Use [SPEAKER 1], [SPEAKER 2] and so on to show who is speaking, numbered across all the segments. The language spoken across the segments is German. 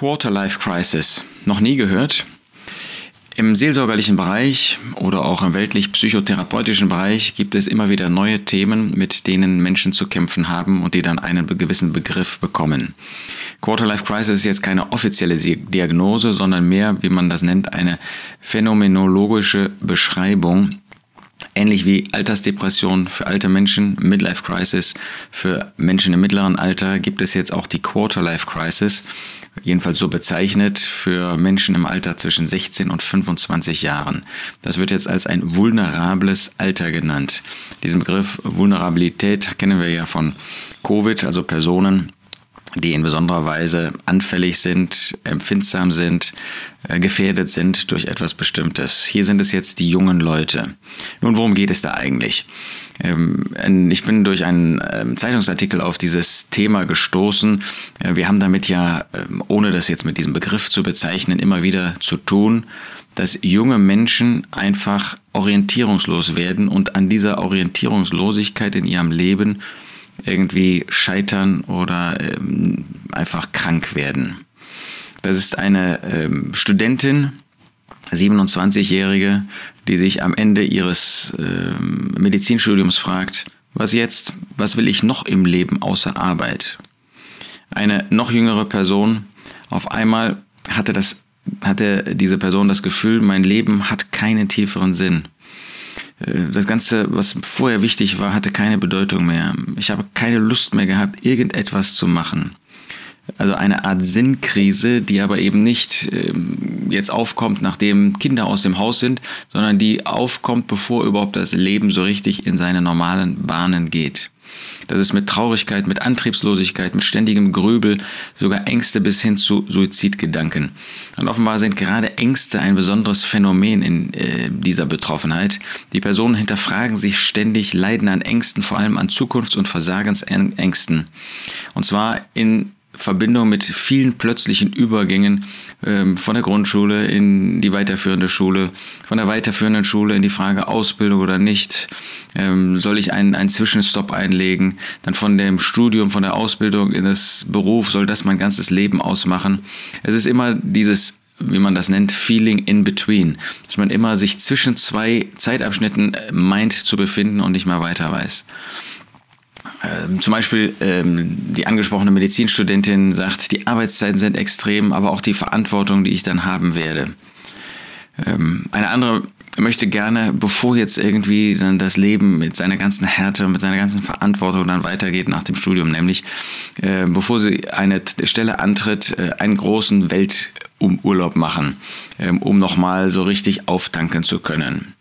[SPEAKER 1] Quarter-Life Crisis. Noch nie gehört? Im seelsorgerlichen Bereich oder auch im weltlich-psychotherapeutischen Bereich gibt es immer wieder neue Themen, mit denen Menschen zu kämpfen haben und die dann einen gewissen Begriff bekommen. Quarter-Life Crisis ist jetzt keine offizielle Diagnose, sondern mehr, wie man das nennt, eine phänomenologische Beschreibung Ähnlich wie Altersdepression für alte Menschen, Midlife Crisis für Menschen im mittleren Alter gibt es jetzt auch die Quarterlife Crisis, jedenfalls so bezeichnet für Menschen im Alter zwischen 16 und 25 Jahren. Das wird jetzt als ein vulnerables Alter genannt. Diesen Begriff Vulnerabilität kennen wir ja von Covid, also Personen, die in besonderer Weise anfällig sind, empfindsam sind, äh, gefährdet sind durch etwas Bestimmtes. Hier sind es jetzt die jungen Leute. Nun, worum geht es da eigentlich? Ähm, ich bin durch einen ähm, Zeitungsartikel auf dieses Thema gestoßen. Äh, wir haben damit ja, ähm, ohne das jetzt mit diesem Begriff zu bezeichnen, immer wieder zu tun, dass junge Menschen einfach orientierungslos werden und an dieser Orientierungslosigkeit in ihrem Leben irgendwie scheitern oder ähm, einfach krank werden. Das ist eine ähm, Studentin, 27-Jährige, die sich am Ende ihres ähm, Medizinstudiums fragt, was jetzt, was will ich noch im Leben außer Arbeit? Eine noch jüngere Person, auf einmal hatte, das, hatte diese Person das Gefühl, mein Leben hat keinen tieferen Sinn. Äh, das Ganze, was vorher wichtig war, hatte keine Bedeutung mehr. Ich habe keine Lust mehr gehabt, irgendetwas zu machen. Also eine Art Sinnkrise, die aber eben nicht ähm, jetzt aufkommt, nachdem Kinder aus dem Haus sind, sondern die aufkommt, bevor überhaupt das Leben so richtig in seine normalen Bahnen geht. Das ist mit Traurigkeit, mit Antriebslosigkeit, mit ständigem Grübel, sogar Ängste bis hin zu Suizidgedanken. Und offenbar sind gerade Ängste ein besonderes Phänomen in äh, dieser Betroffenheit. Die Personen hinterfragen sich ständig, leiden an Ängsten, vor allem an Zukunfts- und Versagensängsten. Und zwar in Verbindung mit vielen plötzlichen Übergängen ähm, von der Grundschule in die weiterführende Schule, von der weiterführenden Schule in die Frage Ausbildung oder nicht, ähm, soll ich einen, einen Zwischenstopp einlegen, dann von dem Studium, von der Ausbildung in das Beruf, soll das mein ganzes Leben ausmachen. Es ist immer dieses wie man das nennt, Feeling in Between. Dass man immer sich zwischen zwei Zeitabschnitten meint zu befinden und nicht mehr weiter weiß. Ähm, zum Beispiel ähm, die angesprochene Medizinstudentin sagt, die Arbeitszeiten sind extrem, aber auch die Verantwortung, die ich dann haben werde. Ähm, eine andere möchte gerne, bevor jetzt irgendwie dann das Leben mit seiner ganzen Härte, mit seiner ganzen Verantwortung dann weitergeht nach dem Studium, nämlich äh, bevor sie eine Stelle antritt, äh, einen großen Welturlaub machen, äh, um nochmal so richtig auftanken zu können.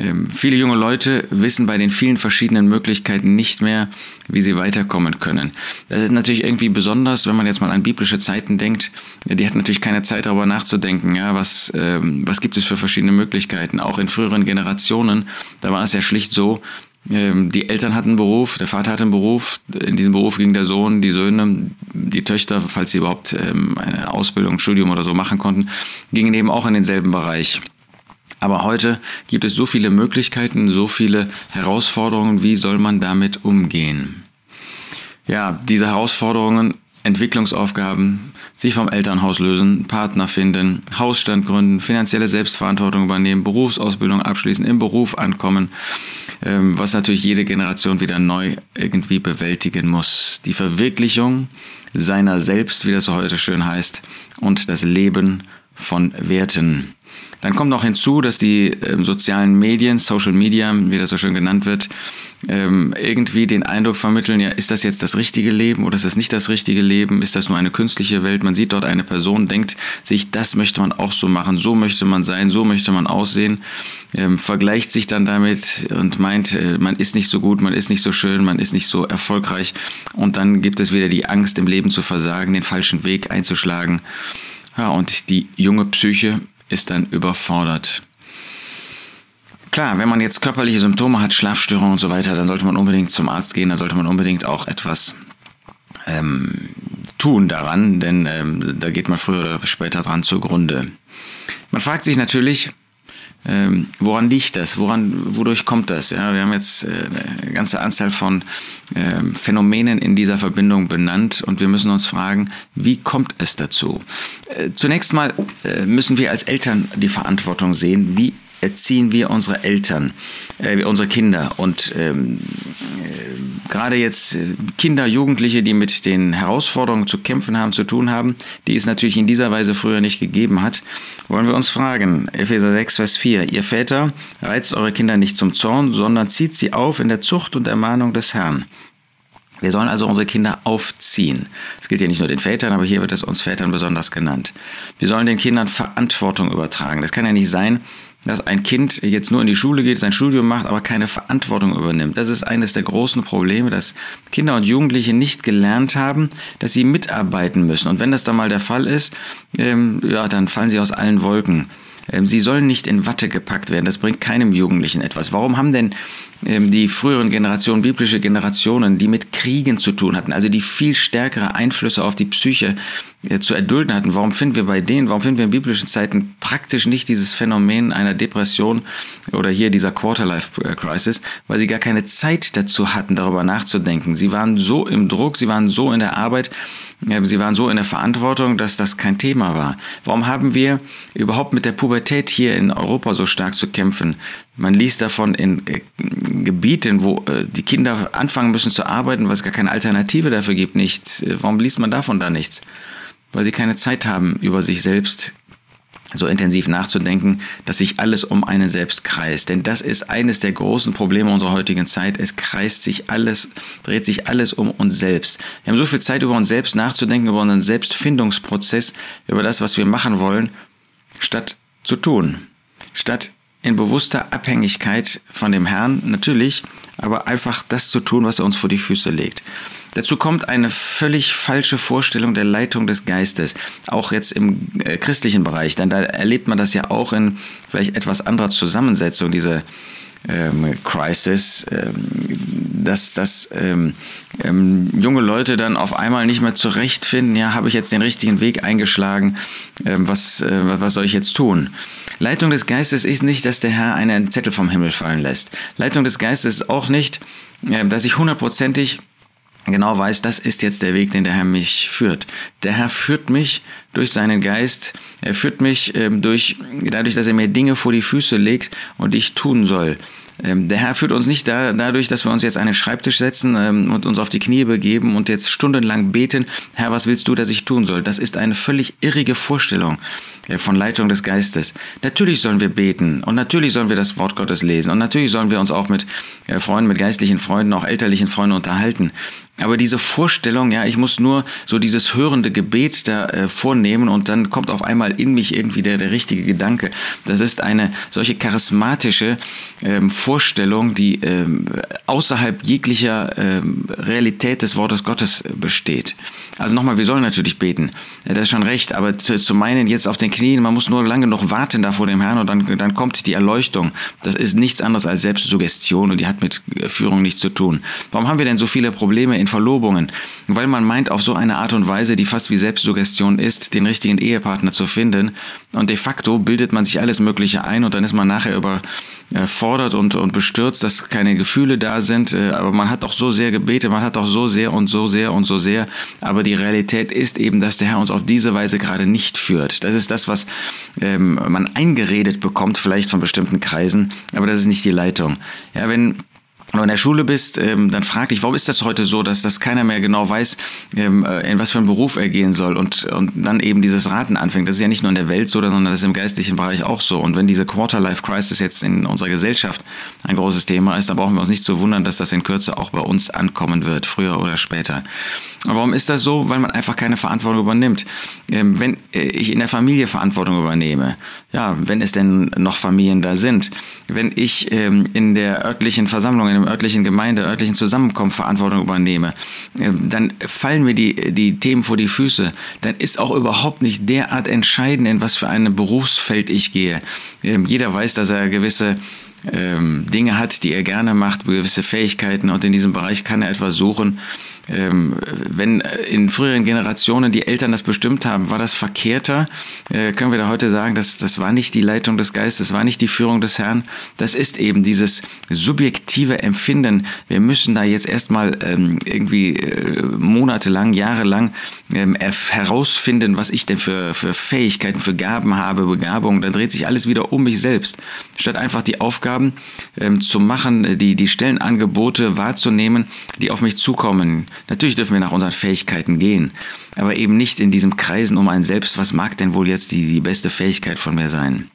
[SPEAKER 1] Ähm, viele junge Leute wissen bei den vielen verschiedenen Möglichkeiten nicht mehr, wie sie weiterkommen können. Das ist natürlich irgendwie besonders, wenn man jetzt mal an biblische Zeiten denkt. Die hatten natürlich keine Zeit darüber nachzudenken, ja, was, ähm, was gibt es für verschiedene Möglichkeiten. Auch in früheren Generationen, da war es ja schlicht so, ähm, die Eltern hatten einen Beruf, der Vater hatte einen Beruf, in diesem Beruf ging der Sohn, die Söhne, die Töchter, falls sie überhaupt eine Ausbildung, Studium oder so machen konnten, gingen eben auch in denselben Bereich. Aber heute gibt es so viele Möglichkeiten, so viele Herausforderungen. Wie soll man damit umgehen? Ja, diese Herausforderungen, Entwicklungsaufgaben, sich vom Elternhaus lösen, Partner finden, Hausstand gründen, finanzielle Selbstverantwortung übernehmen, Berufsausbildung abschließen, im Beruf ankommen, ähm, was natürlich jede Generation wieder neu irgendwie bewältigen muss. Die Verwirklichung seiner selbst, wie das so heute schön heißt, und das Leben von Werten. Dann kommt noch hinzu, dass die äh, sozialen Medien, Social Media, wie das so schön genannt wird, ähm, irgendwie den Eindruck vermitteln, ja, ist das jetzt das richtige Leben oder ist das nicht das richtige Leben? Ist das nur eine künstliche Welt? Man sieht dort eine Person, denkt sich, das möchte man auch so machen, so möchte man sein, so möchte man aussehen, ähm, vergleicht sich dann damit und meint, äh, man ist nicht so gut, man ist nicht so schön, man ist nicht so erfolgreich und dann gibt es wieder die Angst, im Leben zu versagen, den falschen Weg einzuschlagen. Ja, und die junge Psyche ist dann überfordert. Klar, wenn man jetzt körperliche Symptome hat, Schlafstörungen und so weiter, dann sollte man unbedingt zum Arzt gehen, da sollte man unbedingt auch etwas ähm, tun daran, denn ähm, da geht man früher oder später dran zugrunde. Man fragt sich natürlich, ähm, woran liegt das? Woran, wodurch kommt das? Ja, wir haben jetzt äh, eine ganze Anzahl von äh, Phänomenen in dieser Verbindung benannt und wir müssen uns fragen, wie kommt es dazu? Äh, zunächst mal äh, müssen wir als Eltern die Verantwortung sehen, wie erziehen wir unsere Eltern, äh, unsere Kinder und ähm, äh, gerade jetzt äh, Kinder, Jugendliche, die mit den Herausforderungen zu kämpfen haben, zu tun haben, die es natürlich in dieser Weise früher nicht gegeben hat, wollen wir uns fragen. Epheser 6, Vers 4. Ihr Väter, reizt eure Kinder nicht zum Zorn, sondern zieht sie auf in der Zucht und Ermahnung des Herrn. Wir sollen also unsere Kinder aufziehen. Das gilt ja nicht nur den Vätern, aber hier wird es uns Vätern besonders genannt. Wir sollen den Kindern Verantwortung übertragen. Das kann ja nicht sein, dass ein Kind jetzt nur in die Schule geht, sein Studium macht, aber keine Verantwortung übernimmt. Das ist eines der großen Probleme, dass Kinder und Jugendliche nicht gelernt haben, dass sie mitarbeiten müssen. Und wenn das dann mal der Fall ist, ähm, ja, dann fallen sie aus allen Wolken. Ähm, sie sollen nicht in Watte gepackt werden. Das bringt keinem Jugendlichen etwas. Warum haben denn die früheren Generationen, biblische Generationen, die mit Kriegen zu tun hatten, also die viel stärkere Einflüsse auf die Psyche äh, zu erdulden hatten, warum finden wir bei denen, warum finden wir in biblischen Zeiten praktisch nicht dieses Phänomen einer Depression oder hier dieser Quarterlife-Crisis, weil sie gar keine Zeit dazu hatten, darüber nachzudenken. Sie waren so im Druck, sie waren so in der Arbeit, Sie waren so in der Verantwortung, dass das kein Thema war. Warum haben wir überhaupt mit der Pubertät hier in Europa so stark zu kämpfen? Man liest davon in äh, Gebieten, wo äh, die Kinder anfangen müssen zu arbeiten, weil es gar keine Alternative dafür gibt, nichts. Warum liest man davon da nichts? Weil sie keine Zeit haben, über sich selbst so intensiv nachzudenken, dass sich alles um einen selbst kreist. Denn das ist eines der großen Probleme unserer heutigen Zeit. Es kreist sich alles, dreht sich alles um uns selbst. Wir haben so viel Zeit, über uns selbst nachzudenken, über unseren Selbstfindungsprozess, über das, was wir machen wollen, statt zu tun. Statt in bewusster Abhängigkeit von dem Herrn, natürlich, aber einfach das zu tun, was er uns vor die Füße legt. Dazu kommt eine völlig falsche Vorstellung der Leitung des Geistes, auch jetzt im äh, christlichen Bereich, denn da erlebt man das ja auch in vielleicht etwas anderer Zusammensetzung, diese ähm, Crisis, ähm, dass, dass ähm, ähm, junge Leute dann auf einmal nicht mehr zurechtfinden, ja, habe ich jetzt den richtigen Weg eingeschlagen, ähm, was, äh, was soll ich jetzt tun? Leitung des Geistes ist nicht, dass der Herr einen Zettel vom Himmel fallen lässt. Leitung des Geistes ist auch nicht, äh, dass ich hundertprozentig genau weiß, das ist jetzt der Weg, den der Herr mich führt. Der Herr führt mich durch seinen Geist, er führt mich ähm, durch, dadurch, dass er mir Dinge vor die Füße legt und ich tun soll. Ähm, der Herr führt uns nicht da, dadurch, dass wir uns jetzt an den Schreibtisch setzen ähm, und uns auf die Knie begeben und jetzt stundenlang beten, Herr, was willst du, dass ich tun soll? Das ist eine völlig irrige Vorstellung äh, von Leitung des Geistes. Natürlich sollen wir beten und natürlich sollen wir das Wort Gottes lesen und natürlich sollen wir uns auch mit äh, Freunden, mit geistlichen Freunden, auch elterlichen Freunden unterhalten. Aber diese Vorstellung, ja, ich muss nur so dieses hörende Gebet da äh, vornehmen und dann kommt auf einmal in mich irgendwie der, der richtige Gedanke. Das ist eine solche charismatische ähm, Vorstellung, die ähm, außerhalb jeglicher ähm, Realität des Wortes Gottes äh, besteht. Also nochmal, wir sollen natürlich beten. Ja, das ist schon recht, aber zu, zu meinen jetzt auf den Knien, man muss nur lange noch warten da vor dem Herrn und dann, dann kommt die Erleuchtung. Das ist nichts anderes als Selbstsuggestion und die hat mit Führung nichts zu tun. Warum haben wir denn so viele Probleme in Verlobungen? Weil man meint, auf so eine Art und Weise, die fast wie Selbstsuggestion ist, den richtigen Ehepartner zu finden. Und de facto bildet man sich alles Mögliche ein und dann ist man nachher überfordert und, und bestürzt, dass keine Gefühle da sind. Äh, aber man hat auch so sehr gebetet, man hat auch so sehr und so sehr und so sehr. Aber die Realität ist eben, dass der Herr uns auf diese Weise gerade nicht führt. Das ist das, was ähm, man eingeredet bekommt, vielleicht von bestimmten Kreisen, aber das ist nicht die Leitung. Ja, wenn wenn du in der Schule bist, ähm, dann frag dich, warum ist das heute so, dass das keiner mehr genau weiß, ähm, äh, in was für einen Beruf er gehen soll und, und dann eben dieses Raten anfängt. Das ist ja nicht nur in der Welt so, sondern das ist im geistlichen Bereich auch so. Und wenn diese Quarter-Life-Crisis jetzt in unserer Gesellschaft ein großes Thema ist, dann brauchen wir uns nicht zu wundern, dass das in Kürze auch bei uns ankommen wird, früher oder später. Und warum ist das so? Weil man einfach keine Verantwortung übernimmt. Ähm, wenn äh, ich in der Familie Verantwortung übernehme, ja, wenn es denn noch Familien da sind, wenn ich in der örtlichen Versammlung, in örtlichen Gemeinde, örtlichen Zusammenkommen Verantwortung übernehme, ähm, dann fallen mir die, die Themen vor die Füße. Dann ist auch überhaupt nicht derart entscheidend, in was für ein Berufsfeld ich gehe. Jeder weiß, dass er gewisse Dinge hat, die er gerne macht, gewisse Fähigkeiten und in diesem Bereich kann er etwas suchen ähm, wenn in früheren Generationen die Eltern das bestimmt haben, war das verkehrter? Äh, können wir da heute sagen, dass das war nicht die Leitung des Geistes, war nicht die Führung des Herrn? Das ist eben dieses subjektive Empfinden. Wir müssen da jetzt erstmal ähm, irgendwie äh, monatelang, jahrelang ähm, herausfinden, was ich denn für, für Fähigkeiten, für Gaben habe, Begabungen. Dann dreht sich alles wieder um mich selbst. Statt einfach die Aufgaben ähm, zu machen, die, die Stellenangebote wahrzunehmen, die auf mich zukommen. Natürlich dürfen wir nach unseren Fähigkeiten gehen, aber eben nicht in diesem Kreisen um einen selbst. Was mag denn wohl jetzt die, die beste Fähigkeit von mir sein?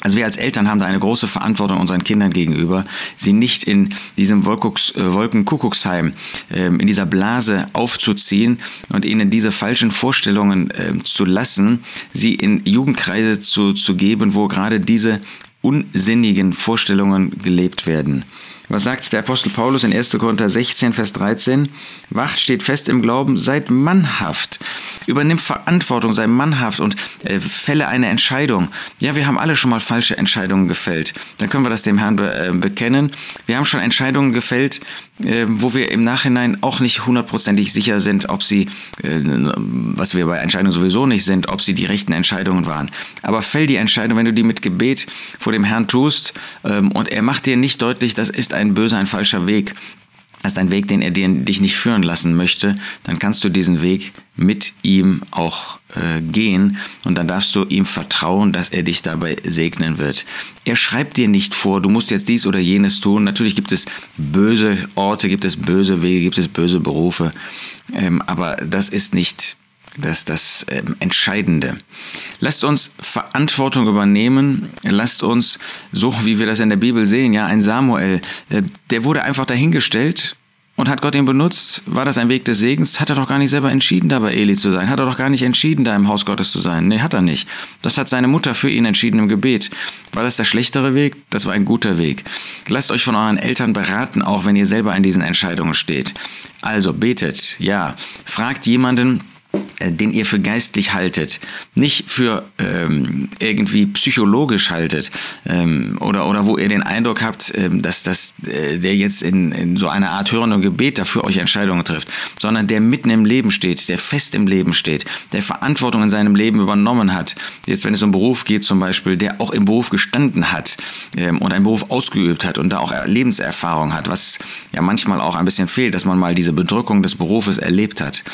[SPEAKER 1] Also wir als Eltern haben da eine große Verantwortung unseren Kindern gegenüber, sie nicht in diesem Wolkucks, äh, Wolkenkuckucksheim, äh, in dieser Blase aufzuziehen und ihnen diese falschen Vorstellungen äh, zu lassen, sie in Jugendkreise zu, zu geben, wo gerade diese unsinnigen Vorstellungen gelebt werden. Was sagt der Apostel Paulus in 1. Korinther 16, Vers 13? Wacht, steht fest im Glauben, seid mannhaft. Übernimm Verantwortung, sei mannhaft und äh, fälle eine Entscheidung. Ja, wir haben alle schon mal falsche Entscheidungen gefällt. Dann können wir das dem Herrn be äh, bekennen. Wir haben schon Entscheidungen gefällt, äh, wo wir im Nachhinein auch nicht hundertprozentig sicher sind, ob sie, äh, was wir bei Entscheidungen sowieso nicht sind, ob sie die rechten Entscheidungen waren. Aber fäll die Entscheidung, wenn du die mit Gebet vor dem Herrn tust ähm, und er macht dir nicht deutlich, das ist ein böser, ein falscher Weg, das ist ein Weg, den er dich nicht führen lassen möchte, dann kannst du diesen Weg mit ihm auch äh, gehen und dann darfst du ihm vertrauen, dass er dich dabei segnen wird. Er schreibt dir nicht vor, du musst jetzt dies oder jenes tun. Natürlich gibt es böse Orte, gibt es böse Wege, gibt es böse Berufe, ähm, aber das ist nicht das ist das äh, Entscheidende. Lasst uns Verantwortung übernehmen. Lasst uns, so wie wir das in der Bibel sehen, ja, ein Samuel, äh, der wurde einfach dahingestellt und hat Gott ihn benutzt. War das ein Weg des Segens? Hat er doch gar nicht selber entschieden, da bei Eli zu sein. Hat er doch gar nicht entschieden, da im Haus Gottes zu sein. Nee, hat er nicht. Das hat seine Mutter für ihn entschieden im Gebet. War das der schlechtere Weg? Das war ein guter Weg. Lasst euch von euren Eltern beraten, auch wenn ihr selber in diesen Entscheidungen steht. Also betet, ja. Fragt jemanden, den ihr für geistlich haltet, nicht für ähm, irgendwie psychologisch haltet ähm, oder, oder wo ihr den Eindruck habt, ähm, dass, dass äh, der jetzt in, in so einer Art Hören und Gebet dafür euch Entscheidungen trifft, sondern der mitten im Leben steht, der fest im Leben steht, der Verantwortung in seinem Leben übernommen hat. Jetzt, wenn es um Beruf geht zum Beispiel, der auch im Beruf gestanden hat ähm, und einen Beruf ausgeübt hat und da auch Lebenserfahrung hat, was ja manchmal auch ein bisschen fehlt, dass man mal diese Bedrückung des Berufes erlebt hat.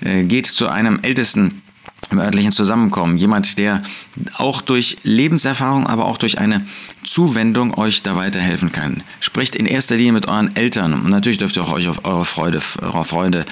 [SPEAKER 1] Äh, geht zu einem Ältesten im örtlichen Zusammenkommen. Jemand, der auch durch Lebenserfahrung, aber auch durch eine Zuwendung euch da weiterhelfen kann. Spricht in erster Linie mit euren Eltern und natürlich dürft ihr auch euch auf eure, Freude, eure Freunde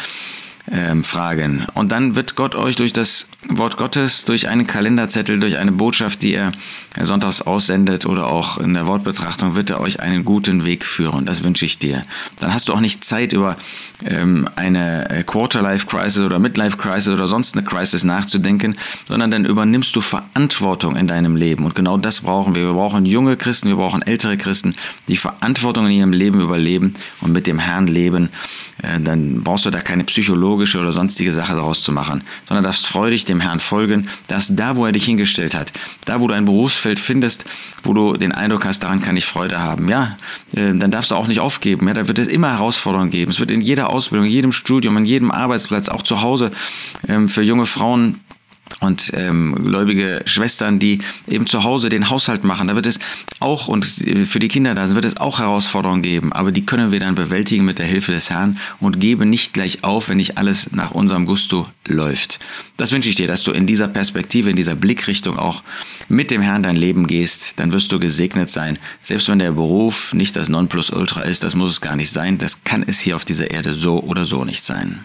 [SPEAKER 1] ähm, fragen. Und dann wird Gott euch durch das Wort Gottes, durch einen Kalenderzettel, durch eine Botschaft, die er sonntags aussendet oder auch in der Wortbetrachtung, wird er euch einen guten Weg führen. Das wünsche ich dir. Dann hast du auch nicht Zeit, über ähm, eine äh, Quarter-Life-Crisis oder Midlife-Crisis oder sonst eine Crisis nachzudenken, sondern dann übernimmst du Verantwortung in deinem Leben. Und genau das brauchen wir. Wir brauchen junge Christen, wir brauchen ältere Christen, die Verantwortung in ihrem Leben überleben und mit dem Herrn leben. Äh, dann brauchst du da keine psychologische oder sonstige Sache daraus zu machen, sondern darfst freudig dem Herrn folgen, dass da, wo er dich hingestellt hat, da, wo du ein Berufsfeld findest, wo du den Eindruck hast, daran kann ich Freude haben, ja, äh, dann darfst du auch nicht aufgeben. Ja, da wird es immer Herausforderungen geben. Es wird in jeder Ausbildung, in jedem Studium, in jedem Arbeitsplatz, auch zu Hause ähm, für junge Frauen und ähm, gläubige Schwestern, die eben zu Hause den Haushalt machen. Da wird es auch, und für die Kinder da wird es auch Herausforderungen geben, aber die können wir dann bewältigen mit der Hilfe des Herrn und geben nicht gleich auf, wenn nicht alles nach unserem Gusto läuft. Das wünsche ich dir, dass du in dieser Perspektive, in dieser Blickrichtung auch mit dem Herrn dein Leben gehst, dann wirst du gesegnet sein. Selbst wenn der Beruf nicht das Nonplusultra ist, das muss es gar nicht sein, das kann es hier auf dieser Erde so oder so nicht sein.